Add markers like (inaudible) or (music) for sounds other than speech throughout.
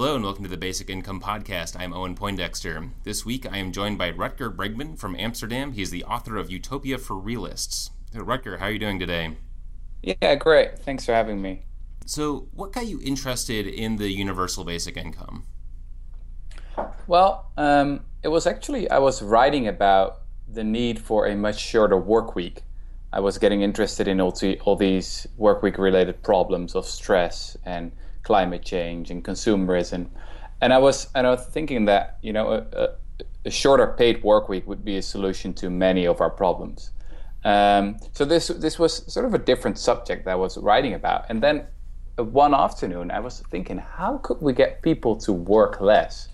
Hello and welcome to the Basic Income Podcast. I'm Owen Poindexter. This week I am joined by Rutger Bregman from Amsterdam. He is the author of Utopia for Realists. Rutger, how are you doing today? Yeah, great. Thanks for having me. So, what got you interested in the universal basic income? Well, um, it was actually, I was writing about the need for a much shorter work week. I was getting interested in all, all these work week related problems of stress and climate change and consumerism. And I was, and I was thinking that, you know, a, a shorter paid work week would be a solution to many of our problems. Um, so this this was sort of a different subject that I was writing about. And then one afternoon, I was thinking, how could we get people to work less?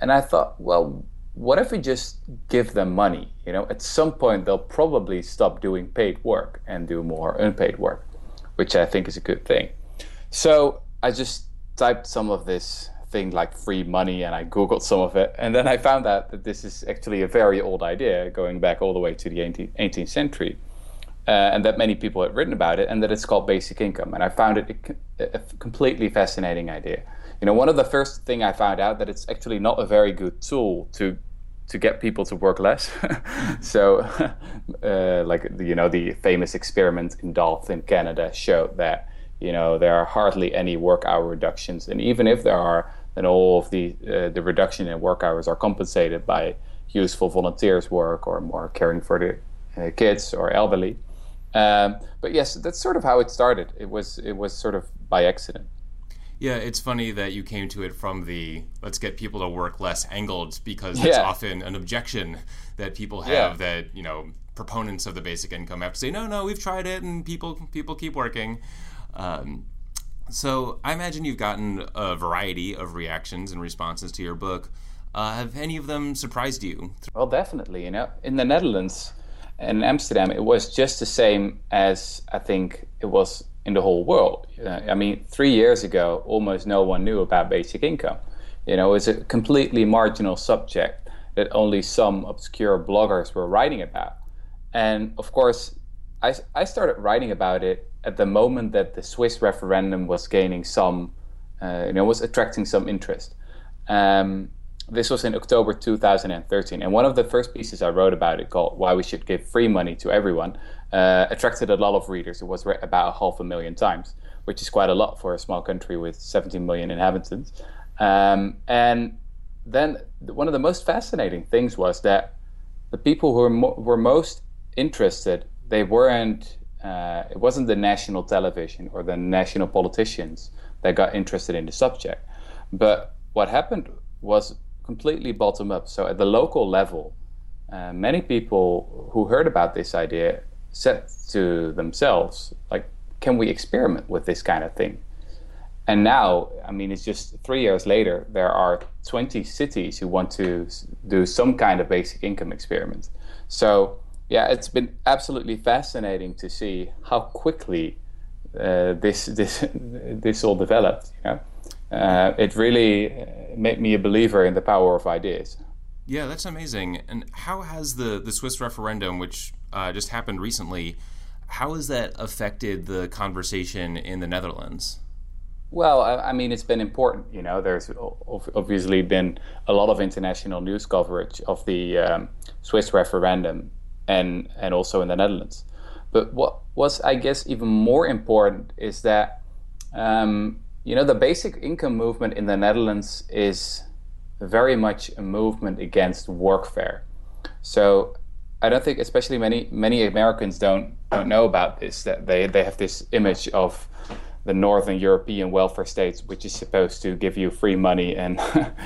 And I thought, well, what if we just give them money? You know, at some point they'll probably stop doing paid work and do more unpaid work, which I think is a good thing. So I just typed some of this thing like free money and I googled some of it and then I found out that this is actually a very old idea going back all the way to the 18th century uh, and that many people had written about it and that it's called basic income and I found it a, a completely fascinating idea. You know, one of the first thing I found out that it's actually not a very good tool to to get people to work less. (laughs) so, (laughs) uh, like you know, the famous experiment in Dauphin in Canada showed that you know there are hardly any work hour reductions, and even if there are, then all of the uh, the reduction in work hours are compensated by useful volunteers work or more caring for the uh, kids or elderly. Um, but yes, that's sort of how it started. It was it was sort of by accident. Yeah, it's funny that you came to it from the let's get people to work less angled because that's yeah. often an objection that people have yeah. that, you know, proponents of the basic income have to say, no, no, we've tried it and people people keep working. Um, so I imagine you've gotten a variety of reactions and responses to your book. Uh, have any of them surprised you? Well, definitely. You know, in the Netherlands and Amsterdam, it was just the same as I think it was in the whole world. Uh, I mean, three years ago, almost no one knew about basic income. You know, it's a completely marginal subject that only some obscure bloggers were writing about. And of course, I, I started writing about it at the moment that the Swiss referendum was gaining some, uh, you know, was attracting some interest. Um, this was in October 2013, and one of the first pieces I wrote about it, called "Why We Should Give Free Money to Everyone," uh, attracted a lot of readers. It was read about half a million times, which is quite a lot for a small country with 17 million inhabitants. Um, and then one of the most fascinating things was that the people who were, mo- were most interested, they weren't. Uh, it wasn't the national television or the national politicians that got interested in the subject, but what happened was completely bottom up. So at the local level, uh, many people who heard about this idea said to themselves, like, can we experiment with this kind of thing? And now, I mean, it's just three years later, there are 20 cities who want to do some kind of basic income experiment. So, yeah, it's been absolutely fascinating to see how quickly uh, this this (laughs) this all developed. You know, uh, it really uh, made me a believer in the power of ideas. Yeah, that's amazing. And how has the the Swiss referendum, which uh, just happened recently, how has that affected the conversation in the Netherlands? Well, I, I mean, it's been important. You know, there's obviously been a lot of international news coverage of the um, Swiss referendum, and and also in the Netherlands. But what was, I guess, even more important is that um, you know, the basic income movement in the Netherlands is very much a movement against workfare. So I don't think, especially many many Americans don't don't know about this. That they they have this image of the Northern European welfare states, which is supposed to give you free money and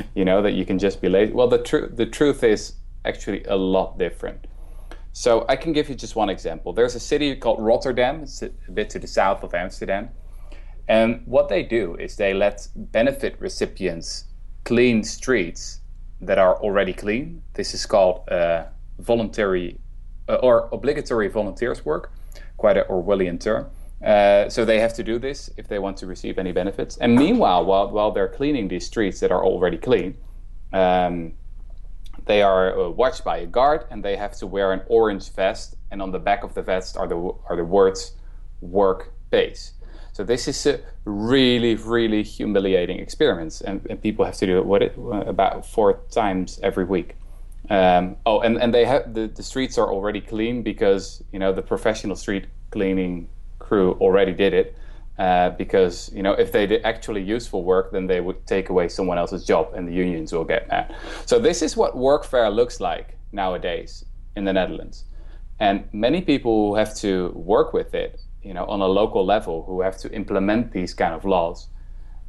(laughs) you know that you can just be lazy. Well, the truth the truth is actually a lot different. So I can give you just one example. There's a city called Rotterdam. It's a bit to the south of Amsterdam and what they do is they let benefit recipients clean streets that are already clean. This is called uh, voluntary uh, or obligatory volunteers work, quite an Orwellian term. Uh, so they have to do this if they want to receive any benefits. And meanwhile, while, while they're cleaning these streets that are already clean, um, they are uh, watched by a guard and they have to wear an orange vest. And on the back of the vest are the, are the words work base. So this is a really, really humiliating experience, and, and people have to do it what it, about four times every week. Um, oh, and, and they have the, the streets are already clean because you know the professional street cleaning crew already did it. Uh, because you know if they did actually useful work, then they would take away someone else's job, and the unions will get mad. So this is what workfare looks like nowadays in the Netherlands, and many people who have to work with it, you know, on a local level, who have to implement these kind of laws,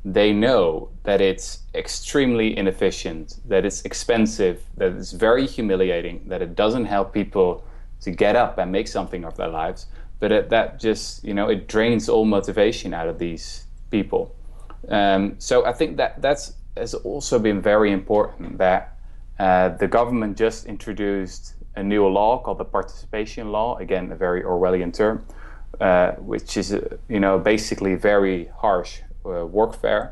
they know that it's extremely inefficient, that it's expensive, that it's very humiliating, that it doesn't help people to get up and make something of their lives but it, that just you know it drains all motivation out of these people. Um, so I think that that's has also been very important that uh, the government just introduced a new law called the participation law. Again, a very Orwellian term, uh, which is uh, you know basically very harsh uh, workfare,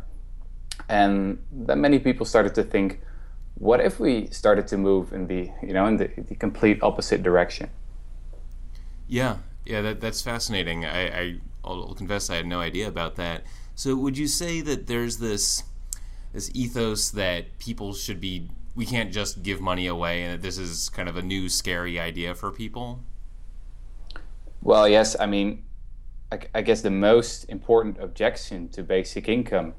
and then many people started to think, what if we started to move in the you know in the, the complete opposite direction? Yeah, yeah, that, that's fascinating. I, I will confess I had no idea about that. So, would you say that there's this this ethos that people should be we can't just give money away, and that this is kind of a new scary idea for people? Well, yes. I mean, I, I guess the most important objection to basic income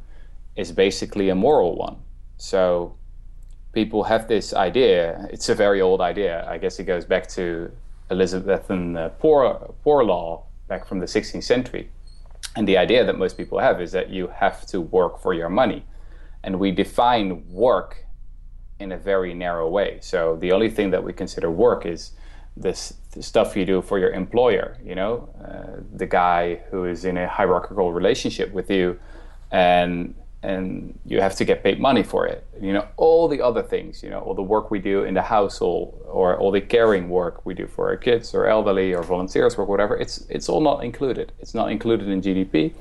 is basically a moral one. So, people have this idea. It's a very old idea. I guess it goes back to Elizabethan uh, poor, poor law back from the 16th century. And the idea that most people have is that you have to work for your money. And we define work in a very narrow way. So the only thing that we consider work is this stuff you do for your employer, you know, uh, the guy who is in a hierarchical relationship with you and and you have to get paid money for it. You know, all the other things, you know, all the work we do in the household or all the caring work we do for our kids or elderly or volunteers work, whatever, it's, it's all not included. It's not included in GDP,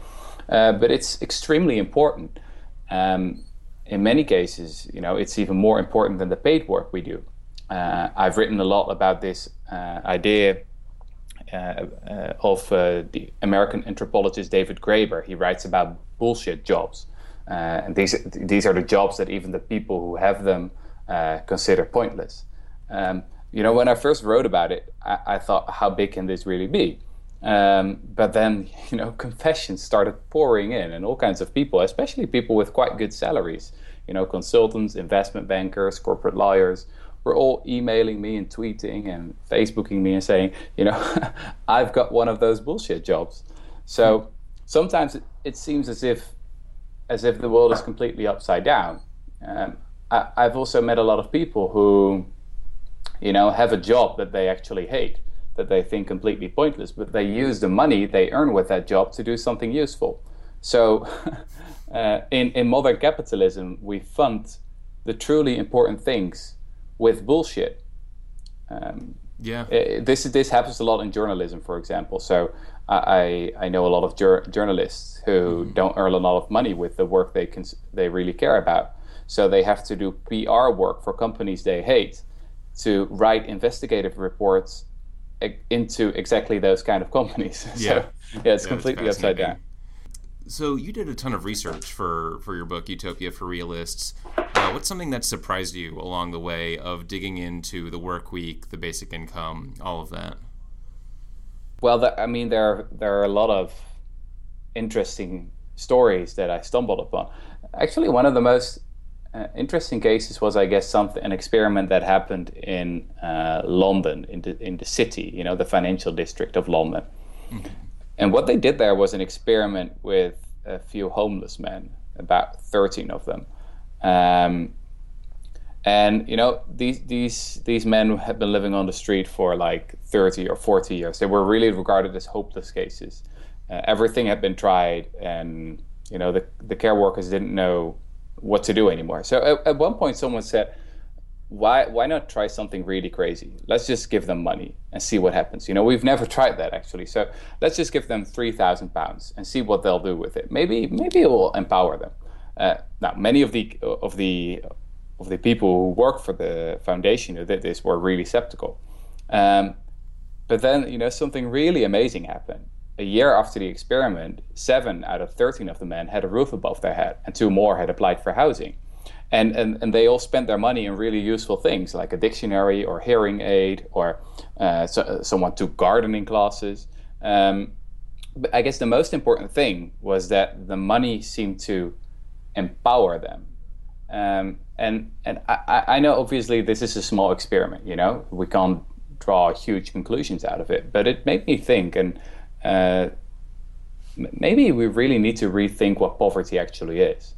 uh, but it's extremely important. Um, in many cases, you know, it's even more important than the paid work we do. Uh, I've written a lot about this uh, idea uh, uh, of uh, the American anthropologist David Graeber. He writes about bullshit jobs. Uh, and these these are the jobs that even the people who have them uh, consider pointless. Um, you know, when I first wrote about it, I, I thought, how big can this really be? Um, but then, (laughs) you know, confessions started pouring in, and all kinds of people, especially people with quite good salaries, you know, consultants, investment bankers, corporate lawyers, were all emailing me and tweeting and Facebooking me and saying, you know, (laughs) I've got one of those bullshit jobs. So sometimes it, it seems as if as if the world is completely upside down. Um, I, I've also met a lot of people who, you know, have a job that they actually hate, that they think completely pointless, but they use the money they earn with that job to do something useful. So, (laughs) uh, in in modern capitalism, we fund the truly important things with bullshit. Um, yeah, it, this this happens a lot in journalism, for example. So I I know a lot of jur- journalists who mm-hmm. don't earn a lot of money with the work they can they really care about. So they have to do PR work for companies they hate to write investigative reports into exactly those kind of companies. Yeah, (laughs) so, yeah, it's completely upside down. So you did a ton of research for for your book Utopia for Realists. Uh, what's something that surprised you along the way of digging into the work week, the basic income, all of that? Well, the, I mean, there there are a lot of interesting stories that I stumbled upon. Actually, one of the most uh, interesting cases was, I guess, something an experiment that happened in uh, London, in the in the city, you know, the financial district of London. Mm-hmm. And what they did there was an experiment with a few homeless men, about 13 of them. Um, and you know these these these men had been living on the street for like 30 or 40 years. They were really regarded as hopeless cases. Uh, everything had been tried, and you know the the care workers didn't know what to do anymore. So at, at one point, someone said, why why not try something really crazy? Let's just give them money and see what happens. You know, we've never tried that actually. So let's just give them three thousand pounds and see what they'll do with it. Maybe maybe it will empower them. Uh, now, many of the of the of the people who work for the foundation who did this were really skeptical. Um, but then, you know, something really amazing happened. a year after the experiment, seven out of 13 of the men had a roof above their head, and two more had applied for housing. And, and, and they all spent their money in really useful things like a dictionary or hearing aid, or uh, so, someone took gardening classes. Um, but I guess the most important thing was that the money seemed to empower them. Um, and and I, I know obviously this is a small experiment, you know, we can't draw huge conclusions out of it, but it made me think and uh, maybe we really need to rethink what poverty actually is.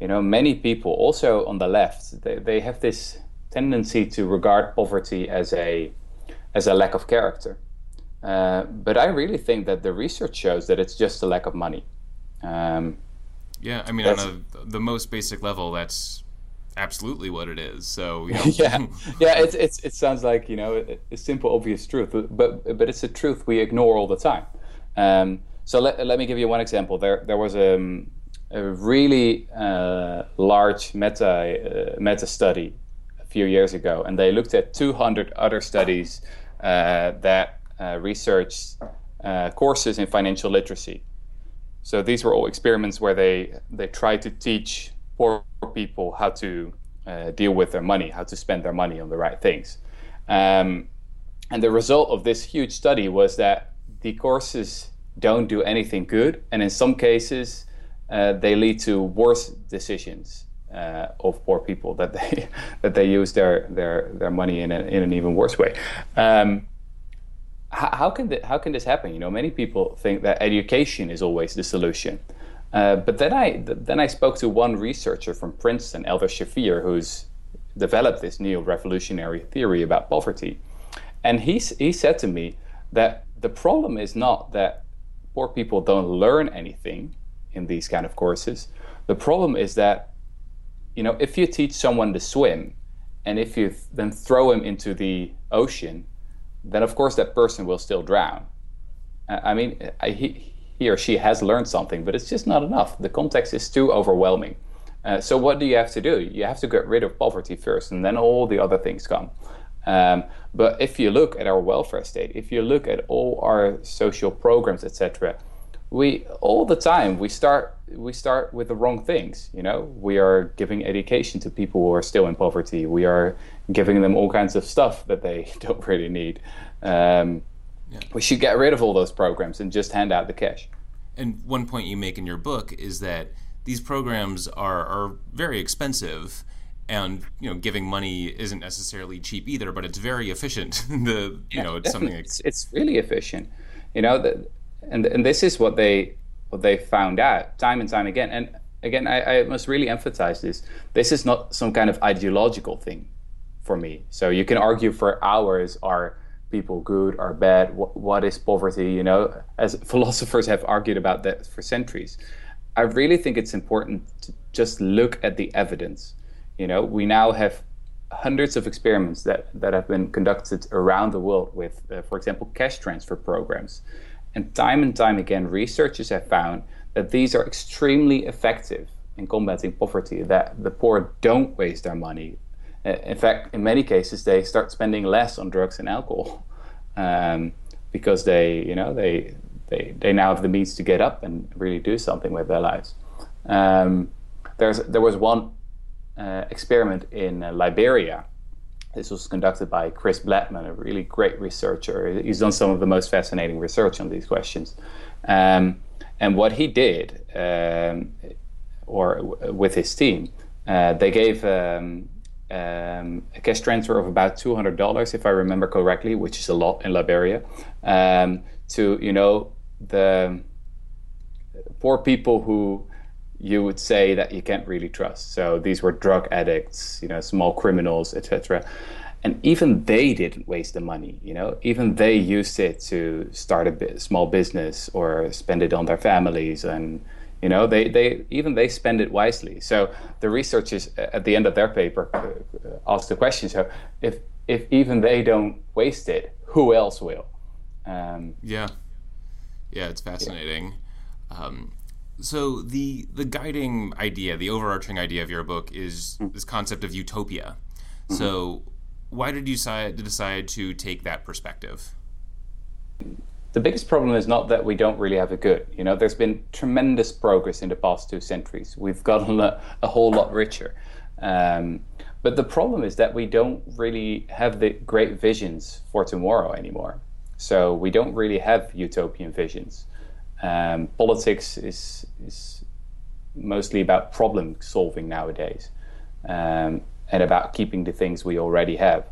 You know, many people, also on the left, they, they have this tendency to regard poverty as a as a lack of character. Uh, but I really think that the research shows that it's just a lack of money. Um, yeah, I mean, on a, the most basic level, that's absolutely what it is. So (laughs) you know. yeah, yeah, it's, it's it sounds like you know a simple, obvious truth, but but it's a truth we ignore all the time. Um, so let, let me give you one example. There there was a, um, a really uh, large meta uh, meta study a few years ago, and they looked at 200 other studies uh, that uh, researched uh, courses in financial literacy. So these were all experiments where they they tried to teach poor people how to uh, deal with their money, how to spend their money on the right things. Um, and the result of this huge study was that the courses don't do anything good, and in some cases, uh, they lead to worse decisions uh, of poor people that they (laughs) that they use their their their money in, a, in an even worse way. Um, how, how, can th- how can this happen? You know, many people think that education is always the solution. Uh, but then I then I spoke to one researcher from Princeton, Eldar Shafir, who's developed this new revolutionary theory about poverty, and he he said to me that the problem is not that poor people don't learn anything in these kind of courses. The problem is that you know if you teach someone to swim, and if you then throw him into the ocean, then of course that person will still drown. I mean, he he or she has learned something, but it's just not enough. The context is too overwhelming. Uh, so what do you have to do? You have to get rid of poverty first, and then all the other things come. Um, but if you look at our welfare state, if you look at all our social programs, etc., we all the time we start we start with the wrong things. You know, we are giving education to people who are still in poverty. We are giving them all kinds of stuff that they (laughs) don't really need. Um, yeah. We should get rid of all those programs and just hand out the cash. And one point you make in your book is that these programs are, are very expensive and you know giving money isn't necessarily cheap either but it's very efficient (laughs) the you yeah, know it's definitely. something (laughs) like, it's, it's really efficient you know the, and and this is what they what they found out time and time again. And again I, I must really emphasize this. This is not some kind of ideological thing for me. So you can argue for hours are people good or bad what, what is poverty you know? As (laughs) philosophers have argued about that for centuries. I really think it's important to just look at the evidence. You know we now have hundreds of experiments that, that have been conducted around the world with uh, for example cash transfer programs and time and time again researchers have found that these are extremely effective in combating poverty that the poor don't waste their money uh, in fact, in many cases, they start spending less on drugs and alcohol (laughs) um, because they, you know, they, they, they now have the means to get up and really do something with their lives. Um, there's, there was one uh, experiment in uh, Liberia. This was conducted by Chris Blattman, a really great researcher. He's done some of the most fascinating research on these questions. Um, and what he did, um, or w- with his team, uh, they gave um, um, a cash transfer of about two hundred dollars, if I remember correctly, which is a lot in Liberia, um, to you know the poor people who you would say that you can't really trust. So these were drug addicts, you know, small criminals, etc. And even they didn't waste the money, you know. Even they used it to start a small business or spend it on their families and you know, they, they even they spend it wisely. So the researchers at the end of their paper asked the question: So if if even they don't waste it, who else will? Um, yeah, yeah, it's fascinating. Yeah. Um, so the the guiding idea, the overarching idea of your book is mm-hmm. this concept of utopia. Mm-hmm. So why did you decide to decide to take that perspective? the biggest problem is not that we don't really have a good. You know, there's been tremendous progress in the past two centuries. We've gotten a, a whole lot richer. Um, but the problem is that we don't really have the great visions for tomorrow anymore. So we don't really have utopian visions. Um, politics is, is mostly about problem solving nowadays um, and about keeping the things we already have.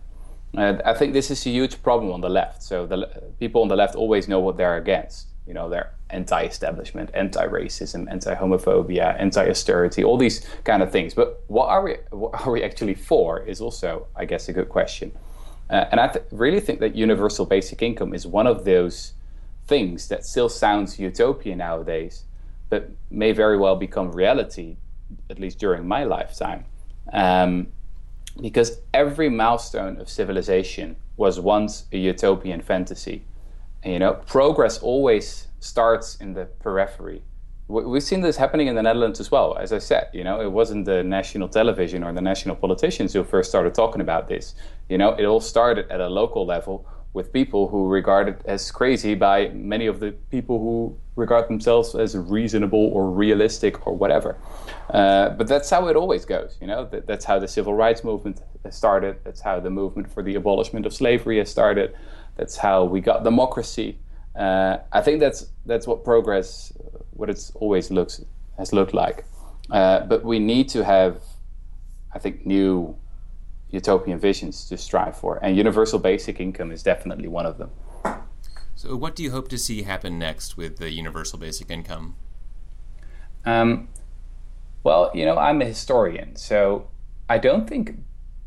Uh, I think this is a huge problem on the left. So the people on the left always know what they're against. You know, they're anti-establishment, anti-racism, anti-homophobia, anti-austerity, all these kind of things. But what are we? What are we actually for? Is also, I guess, a good question. Uh, and I th- really think that universal basic income is one of those things that still sounds utopian nowadays, but may very well become reality, at least during my lifetime. Um, because every milestone of civilization was once a utopian fantasy. And, you know, progress always starts in the periphery. We've seen this happening in the Netherlands as well. As I said, you know, it wasn't the national television or the national politicians who first started talking about this. You know, it all started at a local level with people who regarded it as crazy by many of the people who regard themselves as reasonable or realistic or whatever. Uh, but that's how it always goes, you know. That, that's how the civil rights movement started. That's how the movement for the abolishment of slavery has started. That's how we got democracy. Uh, I think that's that's what progress, what it's always looks has looked like. Uh, but we need to have, I think, new utopian visions to strive for, and universal basic income is definitely one of them. So, what do you hope to see happen next with the universal basic income? Um, well, you know, I'm a historian, so I don't think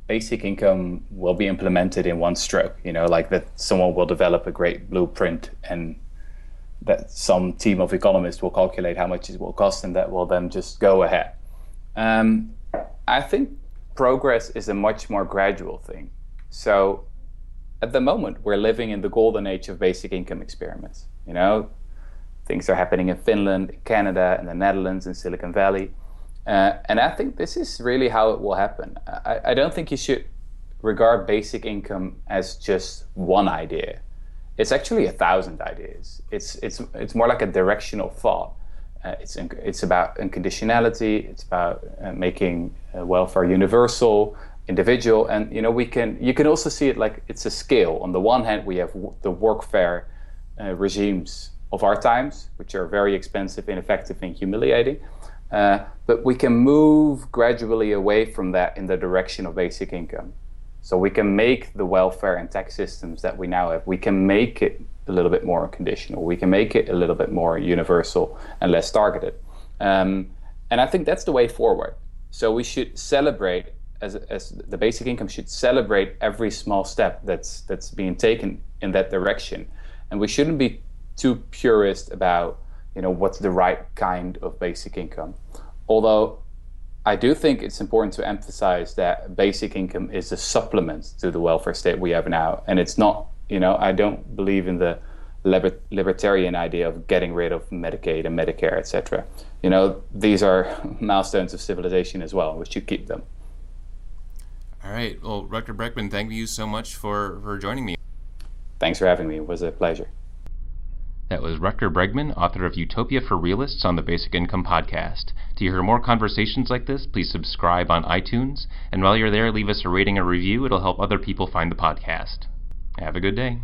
basic income will be implemented in one stroke. You know, like that someone will develop a great blueprint and that some team of economists will calculate how much it will cost and that will then just go ahead. Um, I think progress is a much more gradual thing. So at the moment, we're living in the golden age of basic income experiments. You know, things are happening in Finland, Canada, in the Netherlands, in Silicon Valley. Uh, and I think this is really how it will happen. I, I don't think you should regard basic income as just one idea. It's actually a thousand ideas. It's, it's, it's more like a directional thought. Uh, it's, it's about unconditionality. It's about uh, making uh, welfare universal, individual, and you know we can you can also see it like it's a scale. On the one hand, we have w- the workfare uh, regimes of our times, which are very expensive, ineffective, and humiliating. Uh, but we can move gradually away from that in the direction of basic income. So we can make the welfare and tax systems that we now have, we can make it a little bit more conditional. We can make it a little bit more universal and less targeted. Um, and I think that's the way forward. So we should celebrate as, as the basic income should celebrate every small step that's that's being taken in that direction. And we shouldn't be too purist about you know what's the right kind of basic income. Although I do think it's important to emphasize that basic income is a supplement to the welfare state we have now, and it's not you know, I don't believe in the libertarian idea of getting rid of Medicaid and Medicare, etc. You know, these are (laughs) milestones of civilization as well. We should keep them. All right. Well, Rutger Bregman, thank you so much for, for joining me. Thanks for having me. It was a pleasure. That was Rutger Bregman, author of Utopia for Realists on the Basic Income Podcast. To hear more conversations like this, please subscribe on iTunes. And while you're there, leave us a rating or review. It'll help other people find the podcast. Have a good day.